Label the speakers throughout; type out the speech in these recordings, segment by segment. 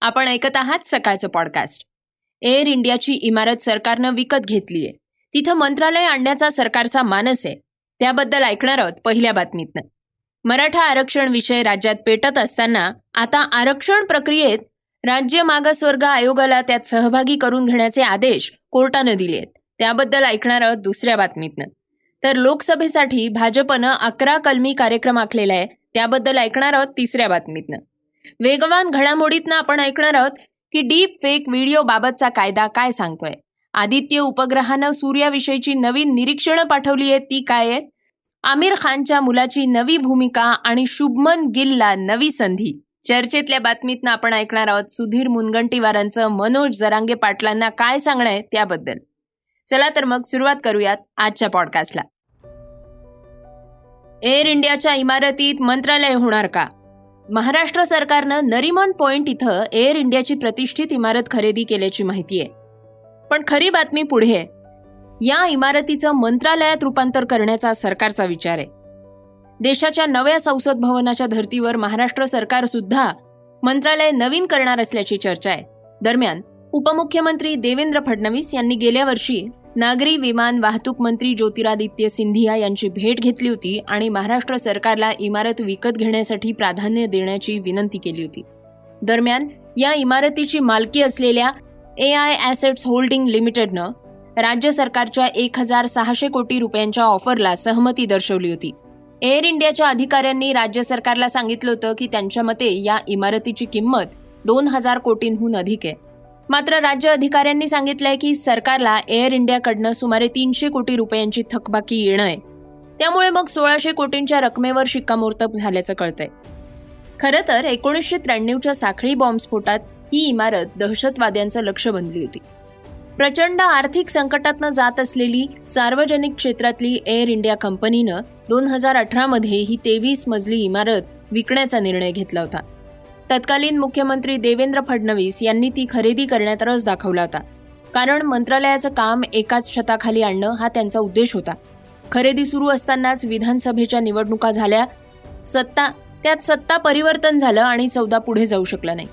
Speaker 1: आपण ऐकत आहात सकाळचं पॉडकास्ट एअर इंडियाची इमारत सरकारनं विकत घेतलीये. तिथं मंत्रालय आणण्याचा सरकारचा मानस आहे. त्याबद्दल ऐकणार आहोत पहिल्या बातमीतनं. मराठा आरक्षण विषय राज्यात पेटत असताना आता आरक्षण प्रक्रियेत राज्य मागासवर्ग आयोगाला त्यात सहभागी करून घेण्याचे आदेश कोर्टानं दिलेत. त्याबद्दल ऐकणार आहोत दुसऱ्या बातमीतनं. तर लोकसभेसाठी भाजपनं अकरा कलमी कार्यक्रम आखलेला आहे. त्याबद्दल ऐकणार आहोत तिसऱ्या बातमीतनं. वेगवान घडामोडीतनं आपण ऐकणार आहोत की डीप फेक व्हिडिओ बाबतचा कायदा काय सांगतोय. आदित्य उपग्रहानं सूर्याविषयीची नवीन निरीक्षणं पाठवली आहेत ती काय आहेत? आमिर खानच्या मुलाची नवी भूमिका आणि शुभमन गिलला नवी संधी. चर्चेतल्या बातमीतनं आपण ऐकणार आहोत सुधीर मुनगंटीवारांचं मनोज जरांगे पाटलांना काय सांगणं आहे त्याबद्दल. चला तर मग सुरुवात करूयात आजच्या पॉडकास्टला एअर इंडियाच्या इमारतीत मंत्रालय होणार का? महाराष्ट्र सरकारनं नरिमन पॉइंट इथं एअर इंडियाची प्रतिष्ठित इमारत खरेदी केल्याची माहिती आहे. पण खरी बातमी पुढे आहे. या इमारतीचं मंत्रालयात रूपांतर करण्याचा सरकारचा विचार आहे. देशाच्या नव्या संसद भवनाच्या धर्तीवर महाराष्ट्र सरकार सुद्धा मंत्रालय नवीन करणार असल्याची चर्चा आहे. दरम्यान उपमुख्यमंत्री देवेंद्र फडणवीस यांनी गेल्या वर्षी नागरी विमान वाहतूक मंत्री ज्योतिरादित्य सिंधिया यांची भेट घेतली होती आणि महाराष्ट्र सरकारला इमारत विकत घेण्यासाठी प्राधान्य देण्याची विनंती केली होती. दरम्यान या इमारतीची मालकी असलेल्या ए आय ॲसेट्स होल्डिंग लिमिटेडनं राज्य सरकारच्या एक हजार सहाशे कोटी रुपयांच्या ऑफरला सहमती दर्शवली होती. एअर इंडियाच्या अधिकाऱ्यांनी राज्य सरकारला सांगितलं होतं की त्यांच्या मते या इमारतीची किंमत दोन हजार कोटींहून अधिक आहे. मात्र राज्य अधिकाऱ्यांनी सांगितलंय की सरकारला एअर इंडियाकडनं सुमारे तीनशे कोटी रुपयांची थकबाकी येणं आहे त्यामुळे मग सोळाशे कोटींच्या रकमेवर शिक्कामोर्तब झाल्याचं कळतंय. खरं तर एकोणीसशे त्र्याण्णवच्या साखळी बॉम्बस्फोटात ही इमारत दहशतवाद्यांचं लक्ष बनली होती. प्रचंड आर्थिक संकटातनं जात असलेली सार्वजनिक क्षेत्रातली एअर इंडिया कंपनीनं दोन हजार अठरामध्ये ही तेवीस मजली इमारत विकण्याचा निर्णय घेतला होता. तत्कालीन मुख्यमंत्री देवेंद्र फडणवीस यांनी ती खरेदी करण्यात रस दाखवला होता. कारण मंत्रालयाचं काम एकाच छताखाली आणणं हा त्यांचा उद्देश होता. खरेदी सुरू असतानाच विधानसभेच्या निवडणुका झाल्या सत्ता त्यात सत्ता परिवर्तन झालं आणि चौदा पुढे जाऊ शकला नाही.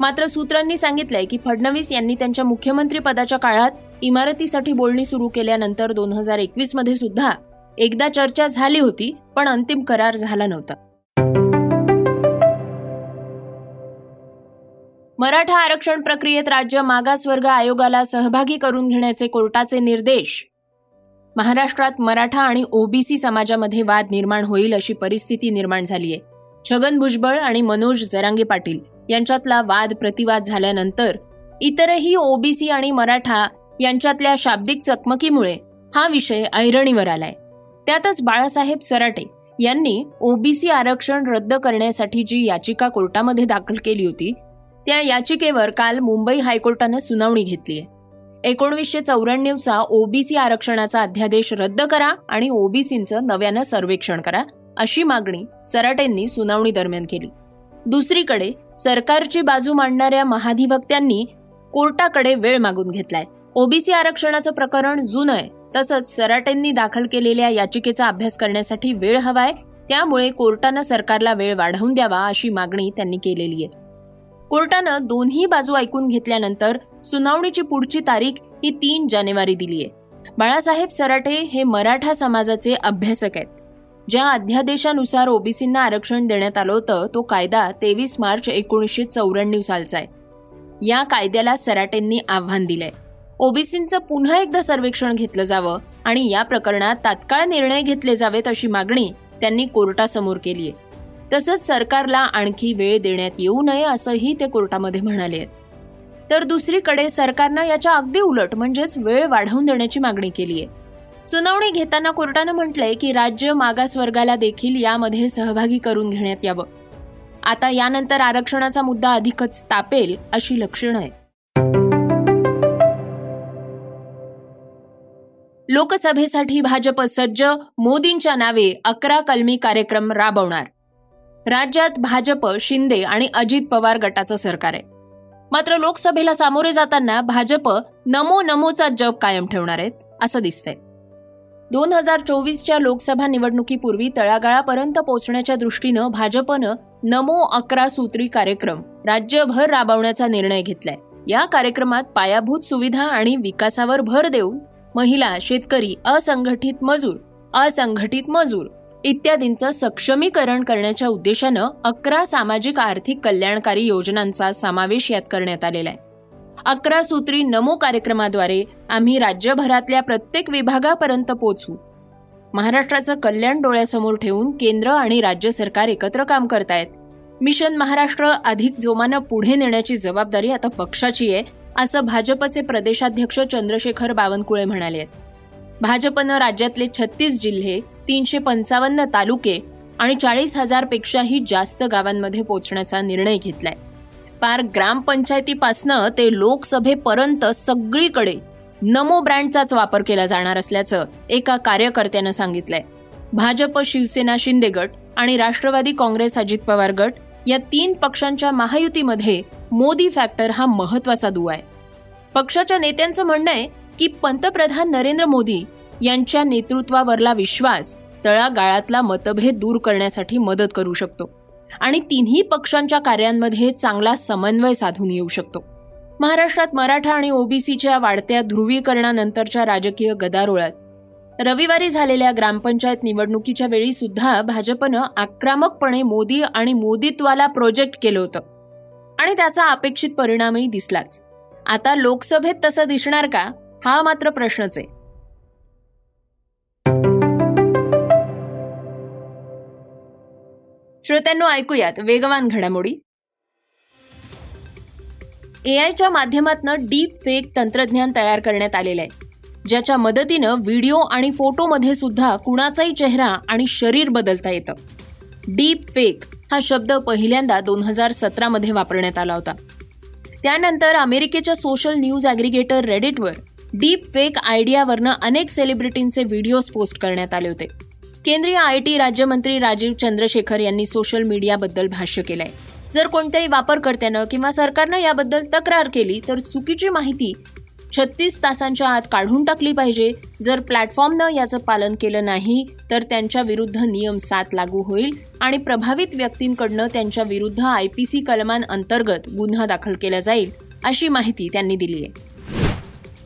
Speaker 1: मात्र सूत्रांनी सांगितलंय की फडणवीस यांनी त्यांच्या मुख्यमंत्री पदाच्या काळात इमारतीसाठी बोलणी सुरू केल्यानंतर दोन हजार एकवीसमध्ये सुद्धा एकदा चर्चा झाली होती पण अंतिम करार झाला नव्हता. मराठा आरक्षण प्रक्रियेत राज्य मागासवर्ग आयोगाला सहभागी करून घेण्याचे कोर्टाचे निर्देश. महाराष्ट्रात मराठा आणि ओबीसी समाजामध्ये वाद निर्माण होईल अशी परिस्थिती निर्माण झाली आहे छगन भुजबळ आणि मनोज जरांगे पाटील यांच्यातला वाद प्रतिवाद झाल्यानंतर इतरही ओबीसी आणि मराठा यांच्यातल्या शाब्दिक चकमकीमुळे हा विषय ऐरणीवर आलाय. त्यातच बाळासाहेब सराटे यांनी ओबीसी आरक्षण रद्द करण्यासाठी जी याचिका कोर्टामध्ये दाखल केली होती त्या याचिकेवर काल मुंबई हायकोर्टानं सुनावणी घेतली आहे एकोणवीसशे चौऱ्याण्णवचा ओबीसी आरक्षणाचा अध्यादेश रद्द करा आणि ओबीसींचं नव्यानं सर्वेक्षण करा अशी मागणी सराटेंनी सुनावणी दरम्यान केली. दुसरीकडे सरकारची बाजू मांडणाऱ्या महाधिवक्त्यांनी कोर्टाकडे वेळ मागून घेतलाय. ओबीसी आरक्षणाचं प्रकरण जुनं आहे तसंच सराटेंनी दाखल केलेल्या याचिकेचा अभ्यास करण्यासाठी वेळ हवाय त्यामुळे कोर्टानं सरकारला वेळ वाढवून द्यावा अशी मागणी त्यांनी केलेली आहे. कोर्टानं दोन्ही बाजू ऐकून घेतल्यानंतर सुनावणीची पुढची तारीख ही तीन जानेवारी दिली आहे बाळासाहेब सराटे हे मराठा समाजाचे अभ्यासक आहेत. ज्या अध्यादेशानुसार ओबीसींना आरक्षण देण्यात आलं होतं तो कायदा तेवीस मार्च एकोणीसशे चौऱ्याण्णव सालचा आहे. या कायद्याला सराटेंनी आव्हान दिलंय. ओबीसींचं पुन्हा एकदा सर्वेक्षण घेतलं जावं आणि या प्रकरणात तात्काळ निर्णय घेतले जावेत अशी मागणी त्यांनी कोर्टासमोर केली आहे तसंच सरकारला आणखी वेळ देण्यात येऊ नये असंही ते कोर्टामध्ये म्हणाले. आहेत तर दुसरीकडे सरकारनं याच्या अगदी उलट म्हणजेच वेळ वाढवून देण्याची मागणी केली आहे सुनावणी घेताना कोर्टानं म्हटलंय की राज्य मागासवर्गाला देखील यामध्ये सहभागी करून घेण्यात यावं. आता यानंतर आरक्षणाचा मुद्दा अधिकच तापेल अशी लक्षणं आहे लोकसभेसाठी भाजप सज्ज मोदींच्या नावे अकरा कलमी कार्यक्रम राबवणार. राज्यात भाजप शिंदे आणि अजित पवार गटाचं सरकार आहे. मात्र लोकसभेला सामोरे जाताना भाजप नमो नमोचा जप कायम ठेवणार आहेत असं दिसतंय. दोन हजार चोवीसच्या लोकसभा निवडणुकीपूर्वी तळागाळापर्यंत पोहोचण्याच्या दृष्टीनं भाजपनं नमो अकरा सूत्री कार्यक्रम राज्यभर राबवण्याचा निर्णय घेतलाय. या कार्यक्रमात पायाभूत सुविधा आणि विकासावर भर देऊन महिला शेतकरी असंघटित मजूर असंघटित मजूर इत्यादींचं सक्षमीकरण करण्याच्या उद्देशानं अकरा सामाजिक आर्थिक कल्याणकारी योजनांचा समावेश यात करण्यात आलेला आहे. अकरा सूत्री नमो कार्यक्रमाद्वारे आम्ही राज्यभरातल्या प्रत्येक विभागापर्यंत पोचू महाराष्ट्राचं कल्याण डोळ्यासमोर ठेवून केंद्र आणि राज्य सरकार एकत्र काम करतायत. मिशन महाराष्ट्र अधिक जोमानं पुढे नेण्याची जबाबदारी आता पक्षाची आहे असं भाजपचे प्रदेशाध्यक्ष चंद्रशेखर बावनकुळे म्हणाले आहेत भाजपनं राज्यातले छत्तीस जिल्हे तीनशे पंचावन्न तालुके आणि चाळीस हजारपेक्षाही जास्त गावांमध्ये पोहोचण्याचा निर्णय घेतलाय. पार ग्रामपंचायतीपासनं ते लोकसभेपर्यंत सगळीकडे नमो ब्रँडचाच वापर केला जाणार असल्याचं एका कार्यकर्त्यानं सांगितलंय. भाजप शिवसेना शिंदे गट आणि राष्ट्रवादी काँग्रेस अजित पवार गट या तीन पक्षांच्या महायुतीमध्ये मोदी फॅक्टर हा महत्त्वाचा दुवा आहे. पक्षाच्या नेत्यांचं म्हणणं आहे की पंतप्रधान नरेंद्र मोदी यांच्या नेतृत्वावरला विश्वास तळागाळातला मतभेद दूर करण्यासाठी मदत करू शकतो. आणि तिन्ही पक्षांच्या कार्यांमध्ये चांगला समन्वय साधून येऊ शकतो. महाराष्ट्रात मराठा आणि ओबीसीच्या वाढत्या ध्रुवीकरणानंतरच्या राजकीय गदारोळात रविवारी झालेल्या ग्रामपंचायत निवडणुकीच्या वेळी सुद्धा भाजपनं आक्रमकपणे मोदी आणि मोदीत्वाला प्रोजेक्ट केलं होतं. आणि त्याचा अपेक्षित परिणामही दिसलाच. आता लोकसभेत तसं दिसणार का? हा मात्र प्रश्नच आहे. श्रोत्यांनो ऐकूयात वेगवान घडामोडी. एआयच्या माध्यमातून डीप फेक तंत्रज्ञान तयार करण्यात आलेलं आहे. ज्याच्या मदतीनं व्हिडिओ आणि फोटोमध्ये सुद्धा कुणाचाही चेहरा आणि शरीर बदलता येतं. डीप फेक हा शब्द पहिल्यांदा दोन हजार सतरामध्ये वापरण्यात आला होता. त्यानंतर अमेरिकेच्या सोशल न्यूज ॲग्रिगेटर रेडिटवर डीप फेक आयडियावरनं अनेक सेलिब्रिटींचे व्हिडिओज पोस्ट करण्यात आले होते. केंद्रीय आय टी राज्यमंत्री राजीव चंद्रशेखर यांनी सोशल मीडियाबद्दल भाष्य केलंय. जर कोणत्याही वापरकर्त्यानं किंवा सरकारनं याबद्दल तक्रार केली तर चुकीची माहिती छत्तीस तासांच्या आत काढून टाकली पाहिजे. जर प्लॅटफॉर्मनं याचं पालन केलं नाही तर त्यांच्या विरुद्ध नियम सात लागू होईल आणि प्रभावित व्यक्तींकडनं त्यांच्या विरुद्ध आय पी सी कलमांअंतर्गत गुन्हा दाखल केला जाईल अशी माहिती त्यांनी दिली आहे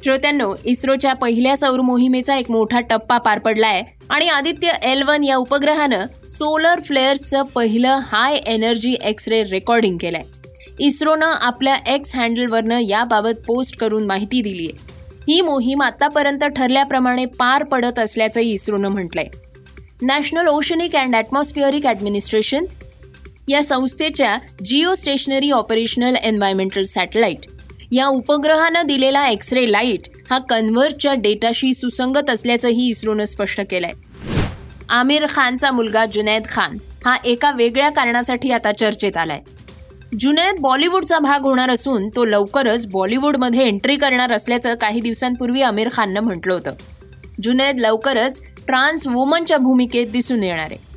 Speaker 1: श्रोत्यांनो इस्रोच्या पहिल्या सौर मोहिमेचा एक मोठा टप्पा पार पडला आहे आणि आदित्य एल वन या उपग्रहानं सोलर फ्लेअर्सचं पहिलं high energy X ray recording केलंय. इस्रोनं आपल्या एक्स हँडलवरनं याबाबत पोस्ट करून माहिती दिली आहे ही मोहीम आतापर्यंत ठरल्याप्रमाणे पार पडत असल्याचंही इस्रोनं म्हटलंय. National oceanic and atmospheric administration या संस्थेच्या Jio stationery operational environmental satellite या उपग्रहानं दिलेला एक्स रे लाइट हा कन्व्हर्टच्या डेटाशी सुसंगत असल्याचंही इस्रोनं स्पष्ट केलंय. आमिर खानचा मुलगा जुनैद खान हा एका वेगळ्या कारणासाठी आता चर्चेत आलाय. जुनैद बॉलिवूडचा भाग होणार असून तो लवकरच बॉलिवूडमध्ये एंट्री करणार असल्याचं काही दिवसांपूर्वी आमिर खाननं म्हटलं होतं. जुनैद लवकरच ट्रान्स वुमनच्या भूमिकेत दिसून येणार आहे.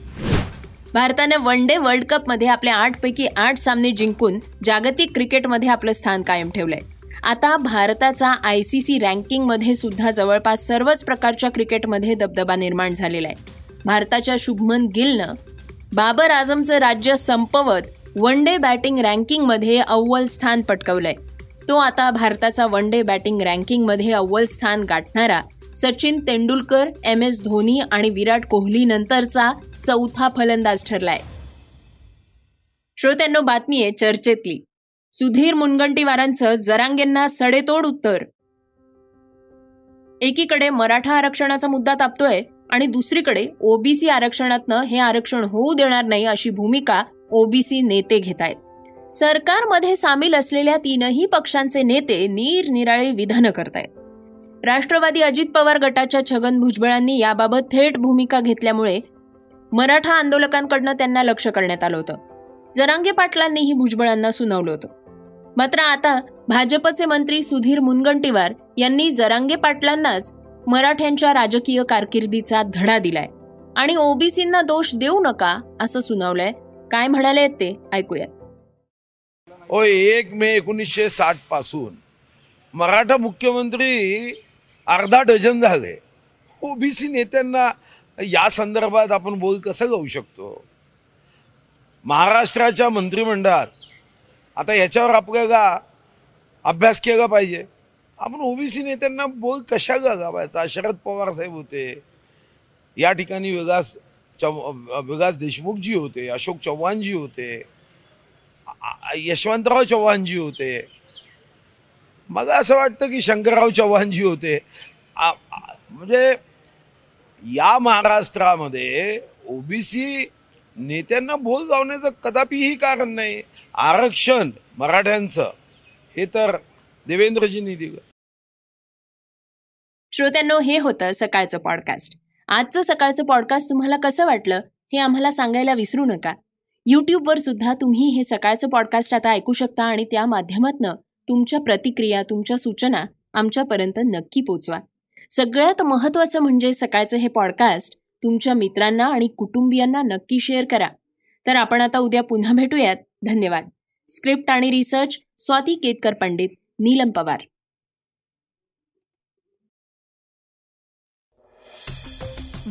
Speaker 1: भारतानं वन डे वर्ल्ड कपमध्ये आपले आठपैकी आठ सामने जिंकून जागतिक क्रिकेटमध्ये आपलं स्थान कायम ठेवलंय. आता भारताचा आय सी सी रँकिंगमध्ये सुद्धा जवळपास सर्वच प्रकारच्या क्रिकेटमध्ये दबदबा निर्माण झालेला आहे. भारताच्या शुभमन गिलनं बाबर आझमचं राज्य संपवत वन डे बॅटिंग रँकिंगमध्ये अव्वल स्थान पटकवलंय. तो आता भारताचा वन डे बॅटिंग रँकिंगमध्ये अव्वल स्थान गाठणारा सचिन तेंडुलकर एम एस धोनी आणि विराट कोहली नंतरचा चौथा फलंदाज ठरलाय. श्रोत्यांनो बातमी आहे चर्चेतली. सुधीर मुनगंटीवारांचं जरांगेंना सडेतोड उत्तर. एकीकडे मराठा आरक्षणाचा मुद्दा तापतोय आणि दुसरीकडे ओबीसी आरक्षणातनं हे आरक्षण होऊ देणार नाही अशी भूमिका ओबीसी नेते घेत आहेत सरकारमध्ये सामील असलेल्या तीनही पक्षांचे नेते निरनिराळी विधानं करतायत. राष्ट्रवादी अजित पवार गटाच्या छगन भुजबळांनी याबाबत थेट भूमिका घेतल्यामुळे मराठा आंदोलकांकडनं त्यांना लक्ष करण्यात आलं होतं. जरांगे पाटलांनीही भुजबळांना सुनावलं होतं. मात्र आता भाजपचे मंत्री सुधीर मुनगंटीवार यांनी जरांगे पाटलांनाच मराठ्यांच्या राजकीय कारकिर्दीचा धडा दिलाय आणि ओबीसींना दोष देऊ नका असं सुनावलंय. काय म्हणाले ते ऐकूयात.
Speaker 2: ओ एक मे एकोणीसशे साठपासून मराठा मुख्यमंत्री अर्धा डझन झाले. ओबीसी नेत्यांना या संदर्भात आपण बोल कसं गाऊ शकतो? महाराष्ट्राच्या मंत्रिमंडळात आता याच्यावर आपल्याला अभ्यास केला पाहिजे. आपण ओबीसी नेत्यांना बोल कशा गावायचा शरद पवार साहेब होते. या ठिकाणी विकास चव विकास देशमुखजी होते अशोक चव्हाणजी होते यशवंतराव चव्हाणजी होते. मला असं वाटतं की शंकरराव चव्हाणजी होते म्हणजे या महाराष्ट्रामध्ये ओबीसी नेत्यांना बोल लावण्याचं कदापिही कारण नाही. आरक्षण मराठ्यांचं हे तर देवेंद्रजींनी दिलं
Speaker 1: श्रोत्यांनो हे होतं सकाळचं पॉडकास्ट आजचं सकाळचं पॉडकास्ट तुम्हाला कसं वाटलं हे आम्हाला सांगायला विसरू नका. यूट्यूबवर सुद्धा तुम्ही हे सकाळचं पॉडकास्ट आता ऐकू शकता आणि त्या माध्यमातनं तुमच्या प्रतिक्रिया तुमच्या सूचना आमच्यापर्यंत नक्की पोचवा. सगळ्यात महत्त्वाचं म्हणजे सकाळचं हे पॉडकास्ट तुमच्या मित्रांना आणि कुटुंबियांना नक्की शेअर करा. तर आपण आता उद्या पुन्हा भेटूयात. धन्यवाद. स्क्रिप्ट आणि रिसर्च स्वाती केतकर पंडित नीलम पवार.